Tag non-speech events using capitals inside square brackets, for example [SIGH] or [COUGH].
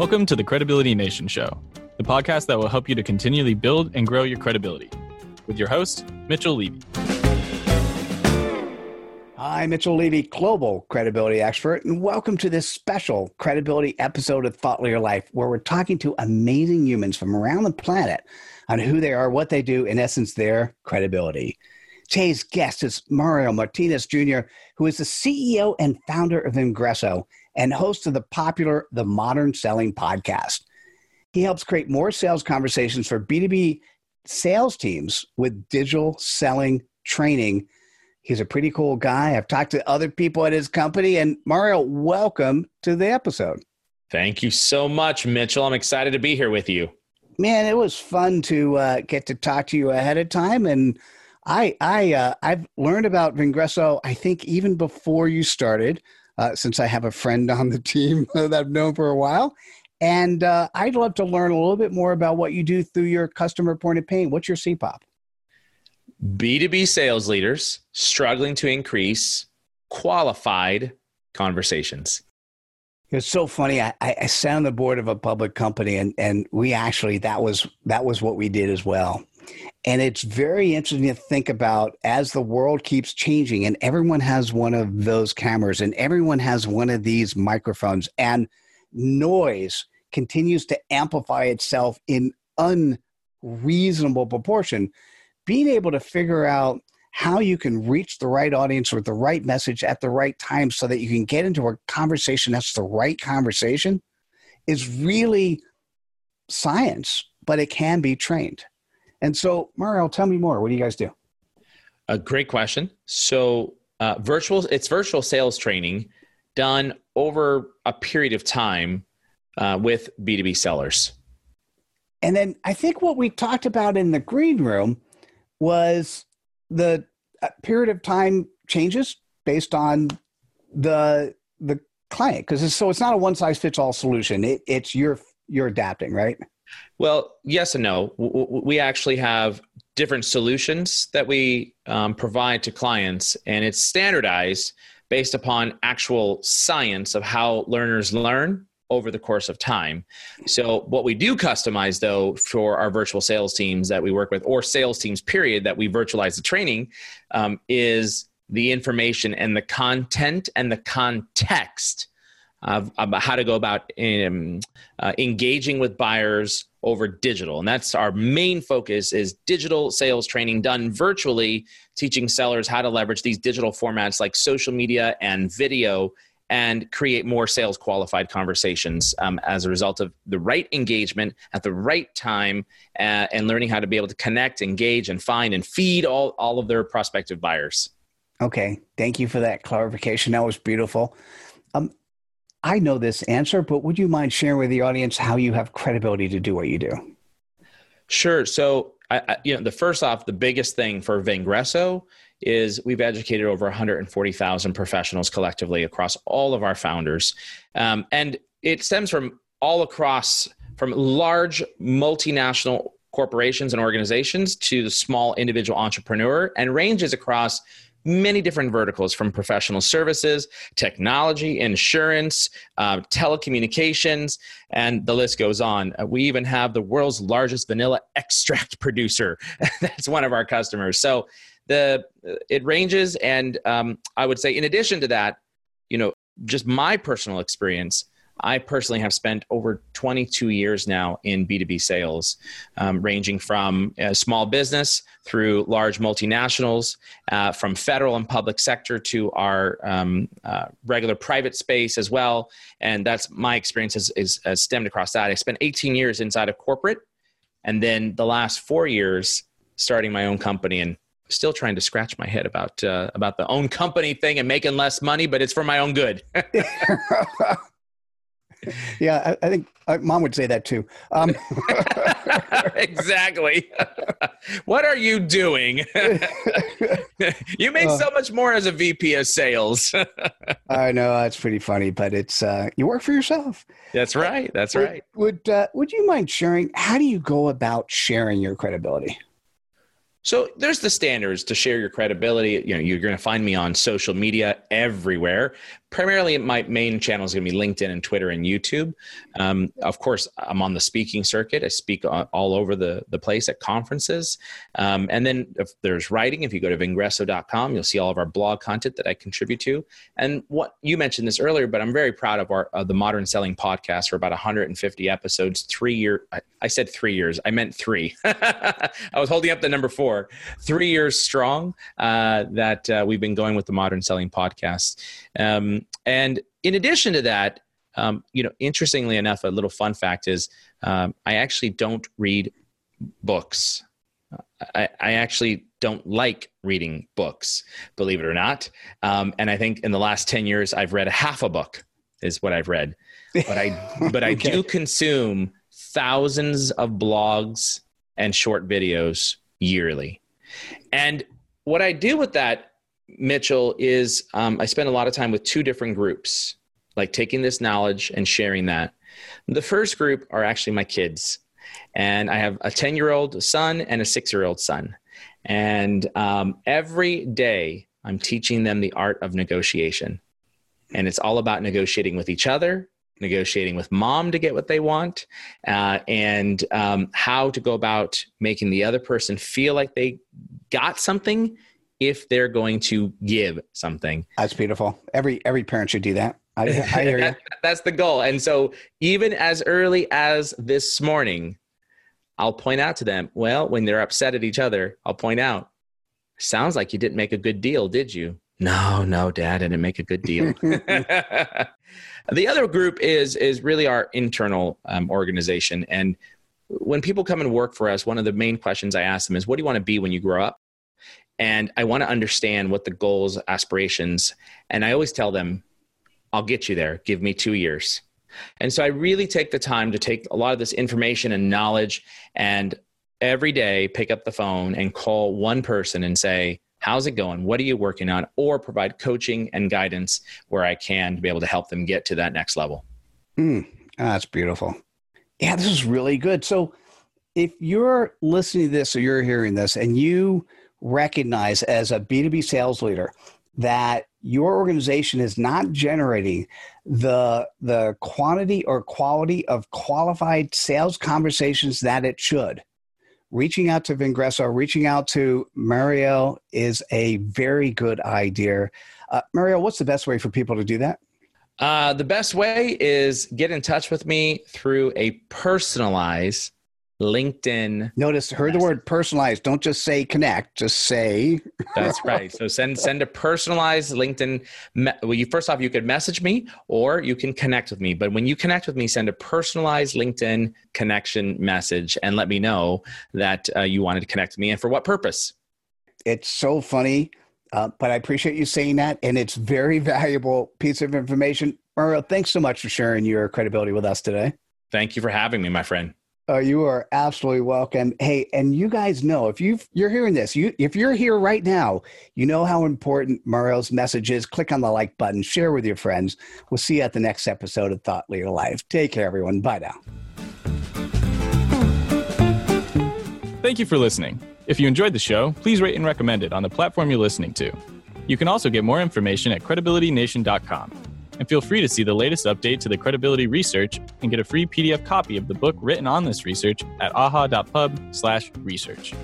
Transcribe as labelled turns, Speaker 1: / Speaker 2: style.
Speaker 1: Welcome to the Credibility Nation Show, the podcast that will help you to continually build and grow your credibility. With your host, Mitchell Levy.
Speaker 2: Hi, Mitchell Levy, global credibility expert, and welcome to this special credibility episode of Thought Leader Life, where we're talking to amazing humans from around the planet on who they are, what they do, in essence, their credibility. Today's guest is Mario Martinez Jr., who is the CEO and founder of Vengreso and host of the popular The Modern Selling podcast. He helps create more sales conversations for B2B sales teams with digital selling training. He's a pretty cool guy. I've talked to other people at his company. And Mario, welcome to the episode.
Speaker 3: Thank you so much, Mitchell. I'm excited to be here with you.
Speaker 2: Man, it was fun to uh, get to talk to you ahead of time. And I, I, uh, I've learned about Vengreso, I think, even before you started uh, since I have a friend on the team [LAUGHS] that I've known for a while. And uh, I'd love to learn a little bit more about what you do through your customer point of pain. What's your CPOP?
Speaker 3: B2B sales leaders struggling to increase qualified conversations.
Speaker 2: It's so funny. I, I sat on the board of a public company, and, and we actually that was that was what we did as well. And it's very interesting to think about as the world keeps changing, and everyone has one of those cameras, and everyone has one of these microphones, and noise continues to amplify itself in unreasonable proportion. Being able to figure out how you can reach the right audience with the right message at the right time so that you can get into a conversation that's the right conversation is really science, but it can be trained. And so, Mario, tell me more. What do you guys do?
Speaker 3: A great question. So, uh, virtual it's virtual sales training done over a period of time uh, with B2B sellers.
Speaker 2: And then I think what we talked about in the green room was the uh, period of time changes based on the the client because so it's not a one size fits all solution. It, it's you're you're adapting, right?
Speaker 3: Well, yes and no. We actually have different solutions that we um, provide to clients, and it's standardized based upon actual science of how learners learn over the course of time. So, what we do customize though for our virtual sales teams that we work with, or sales teams, period, that we virtualize the training, um, is the information and the content and the context about how to go about um, uh, engaging with buyers over digital. And that's our main focus is digital sales training done virtually teaching sellers how to leverage these digital formats like social media and video and create more sales qualified conversations um, as a result of the right engagement at the right time uh, and learning how to be able to connect engage and find and feed all, all of their prospective buyers.
Speaker 2: Okay. Thank you for that clarification. That was beautiful. Um, I know this answer, but would you mind sharing with the audience how you have credibility to do what you do?
Speaker 3: Sure. So, I, I, you know, the first off, the biggest thing for Vengreso is we've educated over 140,000 professionals collectively across all of our founders, um, and it stems from all across from large multinational corporations and organizations to the small individual entrepreneur, and ranges across many different verticals from professional services, technology, insurance, uh, telecommunications, and the list goes on. Uh, we even have the world's largest vanilla [LAUGHS] extract producer. [LAUGHS] That's one of our customers. So the uh, it ranges, and um, I would say in addition to that, you know, just my personal experience I personally have spent over 22 years now in B2B sales, um, ranging from small business through large multinationals, uh, from federal and public sector to our um, uh, regular private space as well. And that's my experience has, is, has stemmed across that. I spent 18 years inside of corporate, and then the last four years starting my own company and still trying to scratch my head about uh, about the own company thing and making less money, but it's for my own good. [LAUGHS] [LAUGHS] [LAUGHS]
Speaker 2: yeah, I, I think uh, mom would say that too. Um. [LAUGHS]
Speaker 3: exactly. [LAUGHS] what are you doing? you make uh, so much more as a VP of sales.
Speaker 2: I know that's pretty funny, but it's uh, you work for yourself.
Speaker 3: That's right. That's
Speaker 2: would,
Speaker 3: right.
Speaker 2: Would uh, Would you mind sharing? How do you go about sharing your credibility?
Speaker 3: So there's the standards to share your credibility. You know, you're going to find me on social media everywhere. Primarily, my main channel is going to be LinkedIn and Twitter and YouTube. Um, of course, I'm on the speaking circuit. I speak all over the, the place at conferences. Um, and then if there's writing, if you go to vengreso.com, you'll see all of our blog content that I contribute to. And what you mentioned this earlier, but I'm very proud of our uh, the Modern Selling podcast for about 150 episodes, three year. I, I said three years. I meant three. [LAUGHS] I was holding up the number four. Three years strong uh, that uh, we've been going with the Modern Selling podcast. Um, and in addition to that, um, you know, interestingly enough, a little fun fact is um, I actually don't read books. I, I, actually don't like reading books, believe it or not. Um, and I think in the last 10 years, I've read a half a book is what I've read. But I, [LAUGHS] but I okay. do consume thousands of blogs and short videos yearly. And what I do with that Mitchell, is um, I spend a lot of time with two different groups, like taking this knowledge and sharing that. The first group are actually my kids, and I have a 10 year old son and a six year old son. And um, every day I'm teaching them the art of negotiation. And it's all about negotiating with each other, negotiating with mom to get what they want, uh, and um, how to go about making the other person feel like they got something if they're going to give something.
Speaker 2: That's beautiful. Every every parent should do that. I, I hear
Speaker 3: you. [LAUGHS] That's the goal. And so even as early as this morning, I'll point out to them, well, when they're upset at each other, I'll point out, sounds like you didn't make a good deal, did you? No, no, dad, I didn't make a good deal. [LAUGHS] [LAUGHS] the other group is is really our internal um, organization. And when people come and work for us, one of the main questions I ask them is, what do you want to be when you grow up? and I want to understand what the goals, aspirations, and I always tell them, I'll get you there. Give me two years. And so I really take the time to take a lot of this information and knowledge and every day pick up the phone and call one person and say, How's it going? What are you working on? Or provide coaching and guidance where I can to be able to help them get to that next level.
Speaker 2: Mm, that's beautiful. Yeah, this is really good. So if you're listening to this or you're hearing this and you recognize as a B2B sales leader that your organization is not generating the the quantity or quality of qualified sales conversations that it should reaching out to vengreso reaching out to mario is a very good idea. Uh, what's the best way for people to do that?
Speaker 3: Uh, the best way is get in touch with me through a personalized LinkedIn.
Speaker 2: Notice, heard message. the word personalized. Don't just say connect. Just say.
Speaker 3: That's right. So send send a personalized LinkedIn. well, you first off, you could message me or you can connect with me. But when you connect with me, send a personalized LinkedIn connection message and let me know that uh, you wanted to connect with me and for what purpose.
Speaker 2: It's so funny, uh, but I appreciate you saying that, and it's very [LAUGHS] valuable piece of information. Mario, thanks so much for sharing your credibility with us today.
Speaker 3: Thank you for having me, my friend.
Speaker 2: Oh, you are absolutely welcome. Hey, and you guys know if you you're hearing this, you if you're here right now, you know how important Mario's message is. Click on the like button, share with your friends. We'll see you at the next episode of Thought Leader Live. Take care, everyone. Bye now.
Speaker 1: Thank you for listening. If you enjoyed the show, please rate and recommend it on the platform you're listening to. You can also get more information at credibilitynation.com and feel free to see the latest update to the credibility research and get a free PDF copy of the book written on this research at aha.pub/research.